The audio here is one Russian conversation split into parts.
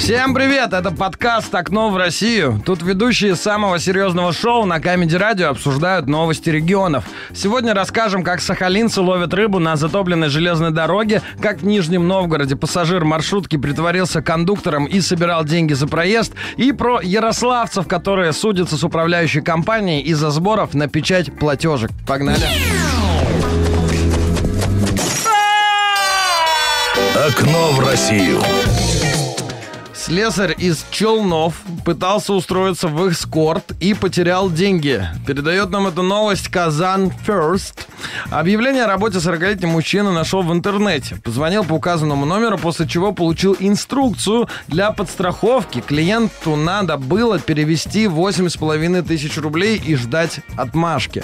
Всем привет! Это подкаст «Окно в Россию». Тут ведущие самого серьезного шоу на Камеди Радио обсуждают новости регионов. Сегодня расскажем, как сахалинцы ловят рыбу на затопленной железной дороге, как в Нижнем Новгороде пассажир маршрутки притворился кондуктором и собирал деньги за проезд, и про ярославцев, которые судятся с управляющей компанией из-за сборов на печать платежек. Погнали! Окно в Россию. Слесарь из Челнов пытался устроиться в эскорт и потерял деньги. Передает нам эту новость Казан First. Объявление о работе 40-летний мужчина нашел в интернете. Позвонил по указанному номеру, после чего получил инструкцию для подстраховки. Клиенту надо было перевести 8,5 тысяч рублей и ждать отмашки.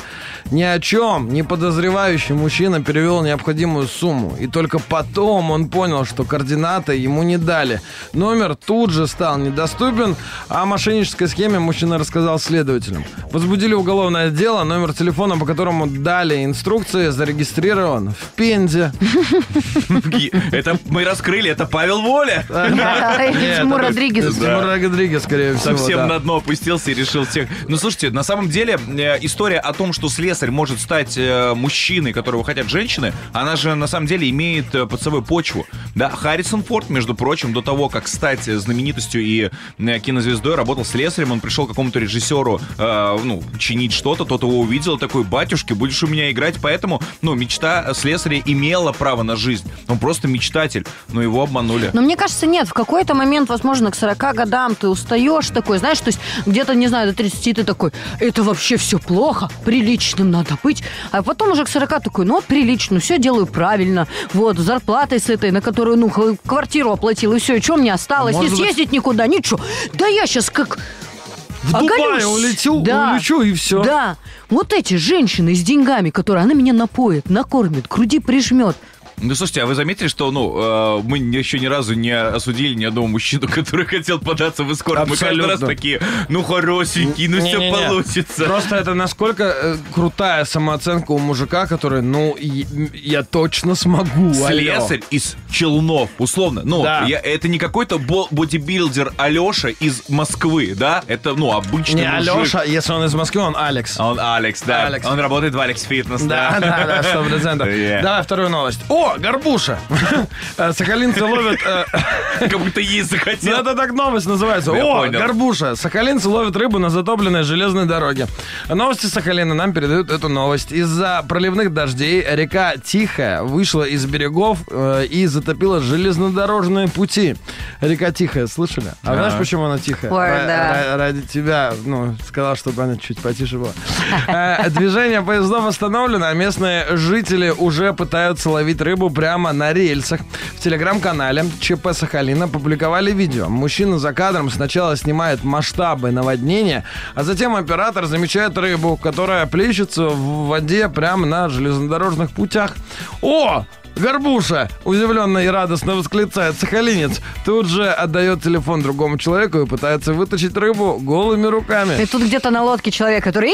Ни о чем не подозревающий мужчина перевел необходимую сумму. И только потом он понял, что координаты ему не дали. Номер тут же стал недоступен, а о мошеннической схеме мужчина рассказал следователям. Возбудили уголовное дело, номер телефона, по которому дали инструкции, зарегистрирован в Пензе. Это мы раскрыли, это Павел Воля. Тимур Родригес. Тимур Родригес, скорее всего. Совсем на дно опустился и решил всех. Ну, слушайте, на самом деле э, история о том, что слесарь может стать э, мужчиной, которого хотят женщины, она же на самом деле имеет э, под собой почву. Да, Харрисон Форд, между прочим, до того, как стать знаменитостью и э, кинозвездой, работал слесарем. Он пришел к какому-то режиссеру, э, ну, чинить что-то, тот его увидел, такой, батюшки, будешь у меня играть, поэтому, ну, мечта слесаря имела право на жизнь. Он просто мечтатель, но его обманули. Но мне кажется, нет, в какой-то момент, возможно, к 40 годам ты устаешь такой, знаешь, то есть где-то, не знаю, до 30 ты такой, это вообще все плохо, приличным надо быть. А потом уже к 40 такой, ну вот прилично, все делаю правильно, вот, с зарплатой с этой, на которую, ну, квартиру оплатил, и все, и что мне осталось, Может не быть- съездить никуда, ничего. Да я сейчас как... В Дубай оголюсь. улетел, Да. улечу и все. Да, вот эти женщины с деньгами, которые она меня напоит, накормит, к груди прижмет. Ну, слушайте, а вы заметили, что, ну, э, мы еще ни разу не осудили ни одного мужчину, который хотел податься в эскорт. Мы каждый раз Абсолютно. такие, ну, хорошенький, ну, все Не-не-не. получится. Просто это насколько э, крутая самооценка у мужика, который, ну, я точно смогу. алло. Слесарь из Челнов, условно. Ну, Да. я, это не какой-то бо- бодибилдер Алеша из Москвы, да? Это, ну, обычный Не мужик. Алеша, если он из Москвы, он Алекс. Он Алекс, да. Алекс. Он работает в Алекс Фитнес, Да, да, да, сто процентов. Yeah. Давай вторую новость. О, горбуша! Э, Сахалинцы ловят... э, Как будто есть Ну, захотел. это так новость называется. О, горбуша. Сахалинцы ловят рыбу на затопленной железной дороге. Новости Сахалина нам передают эту новость. Из-за проливных дождей река Тихая вышла из берегов э, и затопила железнодорожные пути. Река Тихая, слышали? А знаешь, почему она тихая? Ради тебя, ну, сказал, чтобы она чуть потише была. Э, Движение поездов остановлено, а местные жители уже пытаются ловить рыбу прямо на рельсах. В телеграм-канале ЧП Сахалина публиковали видео. Мужчина за кадром сначала снимает масштабы наводнения, а затем оператор замечает рыбу, которая плещется в воде прямо на железнодорожных путях. О! Горбуша! Удивленно и радостно восклицает сахалинец. Тут же отдает телефон другому человеку и пытается вытащить рыбу голыми И руками. тут где-то на лодке человек, который...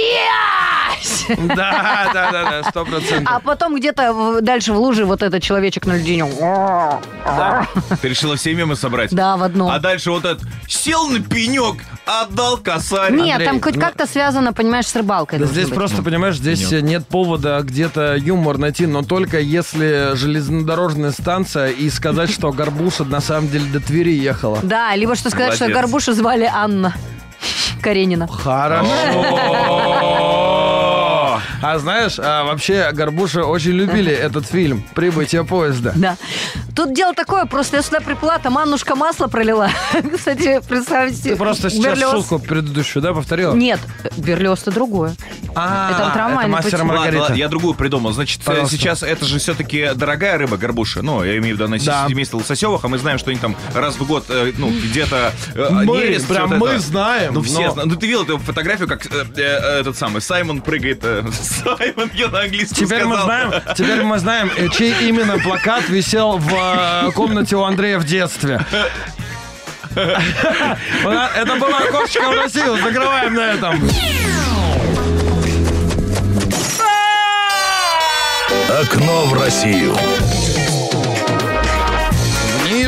«Ясь!» Да, да, да, да, сто процентов. А потом где-то дальше в луже вот этот человечек на льдине. Ты решила все мемы собрать? Да, в одном. А дальше вот этот сел на пенек, отдал косарь. Нет, Андрей, там хоть ну- как-то связано, понимаешь, с рыбалкой. Да здесь быть. просто, понимаешь, здесь нет повода где-то юмор найти, но только если железнодорожная станция и сказать, что Горбуша на самом деле до Твери ехала. Да, либо что сказать, что. Горбушу звали Анна Каренина. Хорошо. А знаешь, а вообще Горбуша очень любили этот фильм «Прибытие поезда». Да. Тут дело такое, просто я сюда приплыла, там Аннушка масло пролила. Кстати, представьте. Ты просто сейчас Берлиоз. шутку предыдущую, да, повторила? Нет, Берлиоз-то другое. А, Это вот роман, это мастер Маргарита. ладно, я другую придумал. Значит, э, Пожалуйста. сейчас это же все-таки дорогая рыба, горбуша. Ну, я имею в виду, она Да. семейство лососевых, а мы знаем, что они там раз в год, э, ну, где-то э, Мы, нерест, прям мы это. знаем. Ну, все но- знают. Ну, ты видел эту фотографию, как э, э, этот самый Саймон прыгает. э, Саймон, я на английском Теперь мы знаем, теперь мы знаем, чей именно плакат висел в э, комнате у Андрея в детстве. Это было окошечко в Россию. Закрываем на этом. Окно в Россию.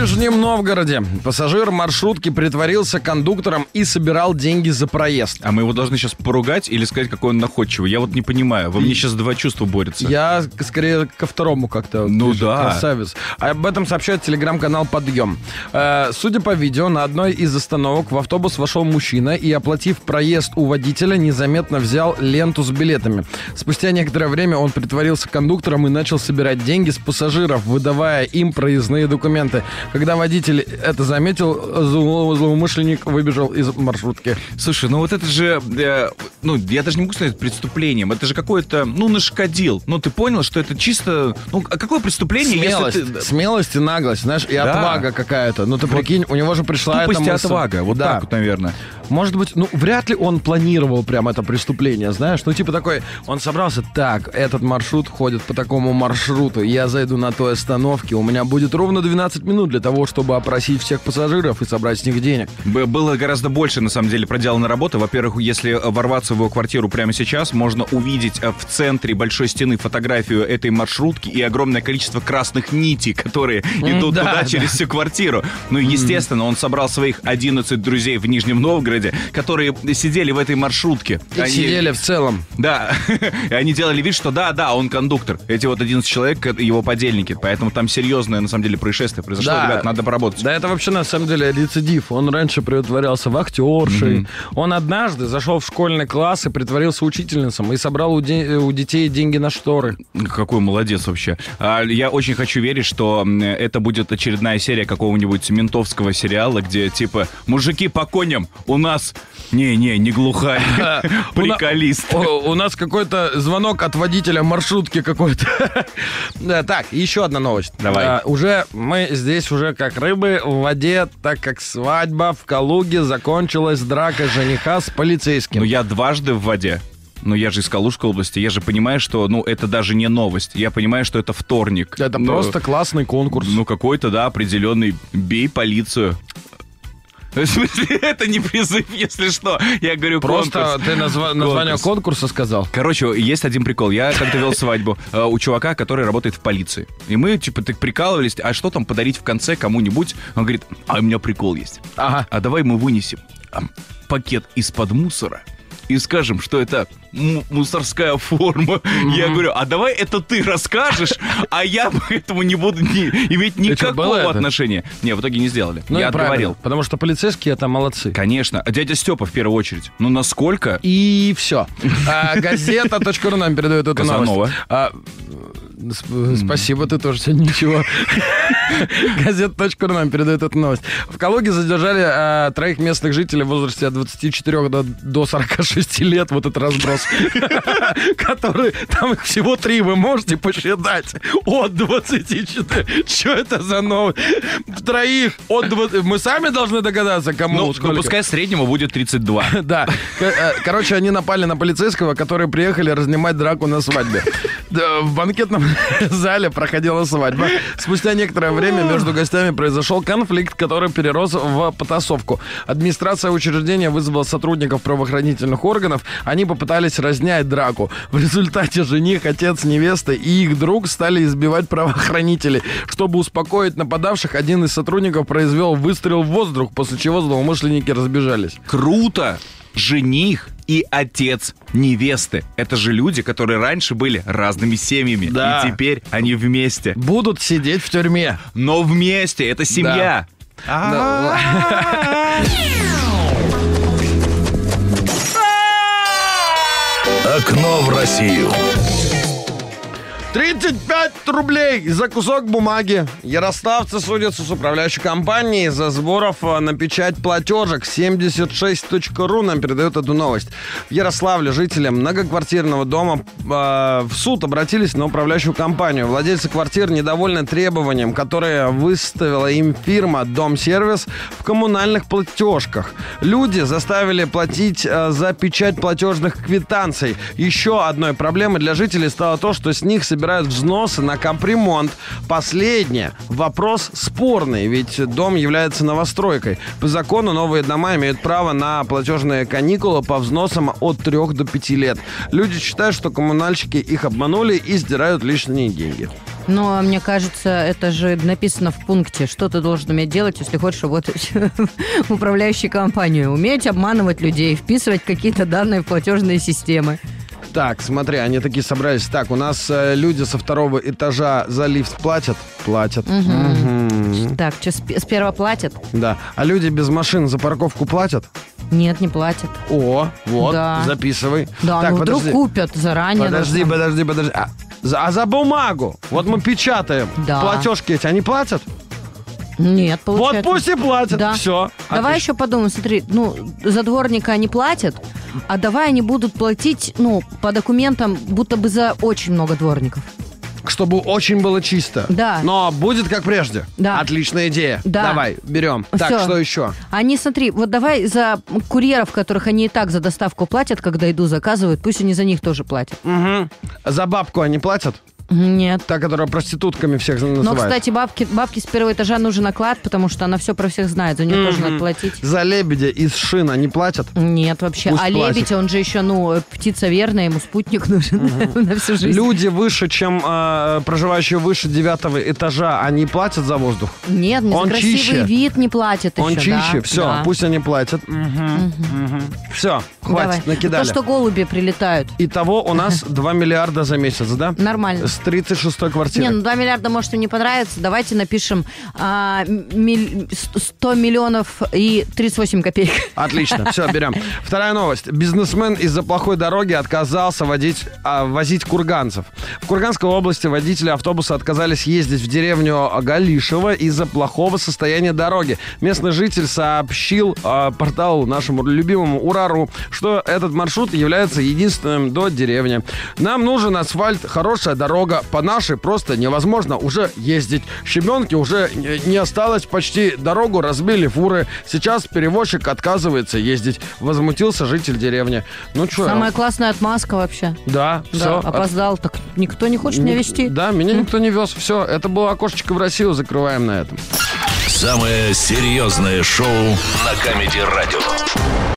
В Нижнем Новгороде пассажир маршрутки притворился кондуктором и собирал деньги за проезд. А мы его должны сейчас поругать или сказать, какой он находчивый? Я вот не понимаю. Во мне сейчас два чувства борются. Я скорее ко второму как-то. Ну же да. Красавец. Об этом сообщает телеграм-канал «Подъем». Э, судя по видео, на одной из остановок в автобус вошел мужчина и, оплатив проезд у водителя, незаметно взял ленту с билетами. Спустя некоторое время он притворился кондуктором и начал собирать деньги с пассажиров, выдавая им проездные документы. Когда водитель это заметил, зло- злоумышленник выбежал из маршрутки. Слушай, ну вот это же, э, ну, я даже не могу сказать преступлением. Это же какое-то, ну, нашкодил. Ну, ты понял, что это чисто, ну, а какое преступление, Смелость, если ты... смелость и наглость, знаешь, и Да. отвага какая-то. Ну ты прикинь, у него же пришла Тупость эта и мысль. отвага, вот Да. так вот, наверное. Может быть, ну вряд ли он планировал прям это преступление, знаешь? Ну типа такой, он собрался, так, этот маршрут ходит по такому маршруту, я зайду на той остановке, у меня будет ровно 12 минут для того, чтобы опросить всех пассажиров и собрать с них денег. Было гораздо больше, на самом деле, проделано работы. Во-первых, если э, ворваться в его квартиру прямо сейчас, можно увидеть э, в центре большой стены фотографию этой маршрутки и огромное количество красных нитей, которые идут да, туда да. через всю квартиру. Ну, и, естественно, он собрал своих 11 друзей в Нижнем Новгороде, которые сидели в этой маршрутке. И Они- сидели в целом. Да, и они делали вид, что да, да, он кондуктор. Эти вот 11 человек, его подельники. Поэтому там серьезное, на самом деле, происшествие произошло. Да. Ребят, надо поработать. Да это вообще на самом деле рецидив. Он раньше притворялся вахтершей. Он однажды зашел в школьный класс и притворился учительницей и собрал у, де- у детей деньги на шторы. Какой молодец вообще. А, я очень хочу верить, что это будет очередная серия какого-нибудь ментовского сериала, где типа мужики по коням у нас... Не-не, не глухарь. Приколист. У, нас какой-то звонок от водителя маршрутки какой-то. Да, Так, еще одна новость. Давай. А, уже мы здесь уже как рыбы в воде, так как свадьба в Калуге закончилась дракой жениха с полицейским. Ну, я дважды в воде. Но я же из Калужской области, я же понимаю, что, ну, это даже не новость. Я понимаю, что это вторник. Это Ну, просто классный конкурс. Ну, какой-то, да, определенный «бей полицию». В смысле, это не призыв, если что. Я говорю Просто конкурс. ты назва- название Конкурс. конкурса сказал. Короче, есть один прикол. Я как-то вел свадьбу э, у чувака, который работает в полиции. И мы, типа, так прикалывались, а что там подарить в конце кому-нибудь? Он говорит, а у меня прикол есть. Ага. А давай мы вынесем пакет из-под мусора и скажем, что это му- мусорская форма. Я говорю, а давай это ты расскажешь, а я к этому не буду ни- иметь никакого это? отношения. Не, в итоге не сделали. Ну я отговорил. Потому что полицейские это молодцы. Конечно. А дядя Степа в первую очередь. Ну, насколько... И все. А, Газета.ру нам передает эту Казанова. новость. А, сп- Спасибо, ты тоже сегодня ничего. Газета.ру нам передает эту новость. В Калуге задержали а, троих местных жителей в возрасте от 24 до, до 46 лет. Вот этот разброс. Которые, там их всего три, вы можете посчитать. От 24. Что это за новость? Троих от 20. Мы сами должны догадаться, кому Ну, ну, пускай среднему будет 32. Да. Э, Короче, они напали на полицейского, которые приехали разнимать драку на свадьбе. В банкетном зале проходила свадьба. Спустя некоторое время между гостями произошел конфликт, который перерос в потасовку. Администрация учреждения вызвала сотрудников правоохранительных органов. Они попытались разнять драку. В результате жених, отец невесты и их друг стали избивать правоохранителей. Чтобы успокоить нападавших, один из сотрудников произвел выстрел в воздух, после чего злоумышленники разбежались. Круто! Жених и отец невесты. Это же люди, которые раньше были разными семьями. Да. И теперь они вместе. Будут сидеть в тюрьме. Но вместе. Это семья. Окно в Россию. 35 рублей за кусок бумаги. Ярославцы судятся с управляющей компанией за сборов э, на печать платежек. 76.ру нам передает эту новость. В Ярославле жители многоквартирного дома э, в суд обратились на управляющую компанию. Владельцы квартир недовольны требованием, которое выставила им фирма «Дом-сервис» в коммунальных платежках. Люди заставили платить э, за печать платежных квитанций. Еще одной проблемой для жителей стало то, что с них собирают взносы на капремонт. Последнее. Вопрос спорный, ведь дом является новостройкой. По закону новые дома имеют право на платежные каникулы по взносам от 3 до 5 лет. Люди считают, что коммунальщики их обманули и сдирают лишние деньги. Но мне кажется, это же написано в пункте, что ты должен уметь делать, если хочешь работать в управляющей компании. Уметь обманывать людей, вписывать какие-то данные в платежные системы. Так, смотри, они такие собрались. Так, у нас э, люди со второго этажа за лифт платят? Платят. Мгм. Так, что, первого платят? Да. А люди без машин за парковку платят? Нет, не платят. О, вот, Да. записывай. Да, так, ну вдруг подожди. купят заранее. Подожди, должны. подожди, подожди. А за, а за бумагу? Вот мы печатаем. Да. Платежки эти, они платят? Нет, Вот получается. пусть и платят. Да. Все. Давай еще подумаем, смотри, ну, за дворника они платят, а давай они будут платить, ну, по документам, будто бы за очень много дворников. Чтобы очень было чисто. Да. Но будет как прежде. Да. Отличная идея. Да. Давай, берем. Так, Всё. что еще? Они, смотри, вот давай за курьеров, которых они и так за доставку платят, когда еду заказывают, пусть они за них тоже платят. Мгм. За бабку они платят? Нет. Та, которая проститутками всех называет. Но, кстати, бабки, бабке с первого этажа нужен оклад, потому что она все про всех знает, за нее тоже надо платить. За лебедя из шин они платят? Нет, вообще. Пусть а платят. лебедь, он же еще, ну, птица верная, ему спутник нужен на всю жизнь. Люди выше, чем э, проживающие выше девятого этажа, они платят за воздух? Нет, не Он за красивый чище. вид не платят Он еще, да, чище, все, да. пусть они платят. Все, хватит, Давай. накидали. То, что голуби прилетают. Итого у нас 2 миллиарда за месяц, да? Нормально. С 36-й квартиры. Не, ну 2 миллиарда может и не понравится. Давайте напишем а, миль- 100 миллионов и 38 копеек. Отлично, все, берем. Вторая новость. Бизнесмен из-за плохой дороги отказался водить, а, возить курганцев. В Курганской области водители автобуса отказались ездить в деревню Галишево из-за плохого состояния дороги. Местный житель сообщил а, порталу нашему любимому Урару, что этот маршрут является единственным до деревни. Нам нужен асфальт, хорошая дорога. По нашей просто невозможно уже ездить. Щебенки уже не осталось почти. Дорогу разбили фуры. Сейчас перевозчик отказывается ездить. Возмутился житель деревни. Ну что? Самая классная отмазка вообще. Да, Да, все. опоздал. Так никто не хочет меня вести. Да, меня никто не вез. Все, это было окошечко в Россию. Закрываем на этом. Самое серьезное шоу на Камеди Радио.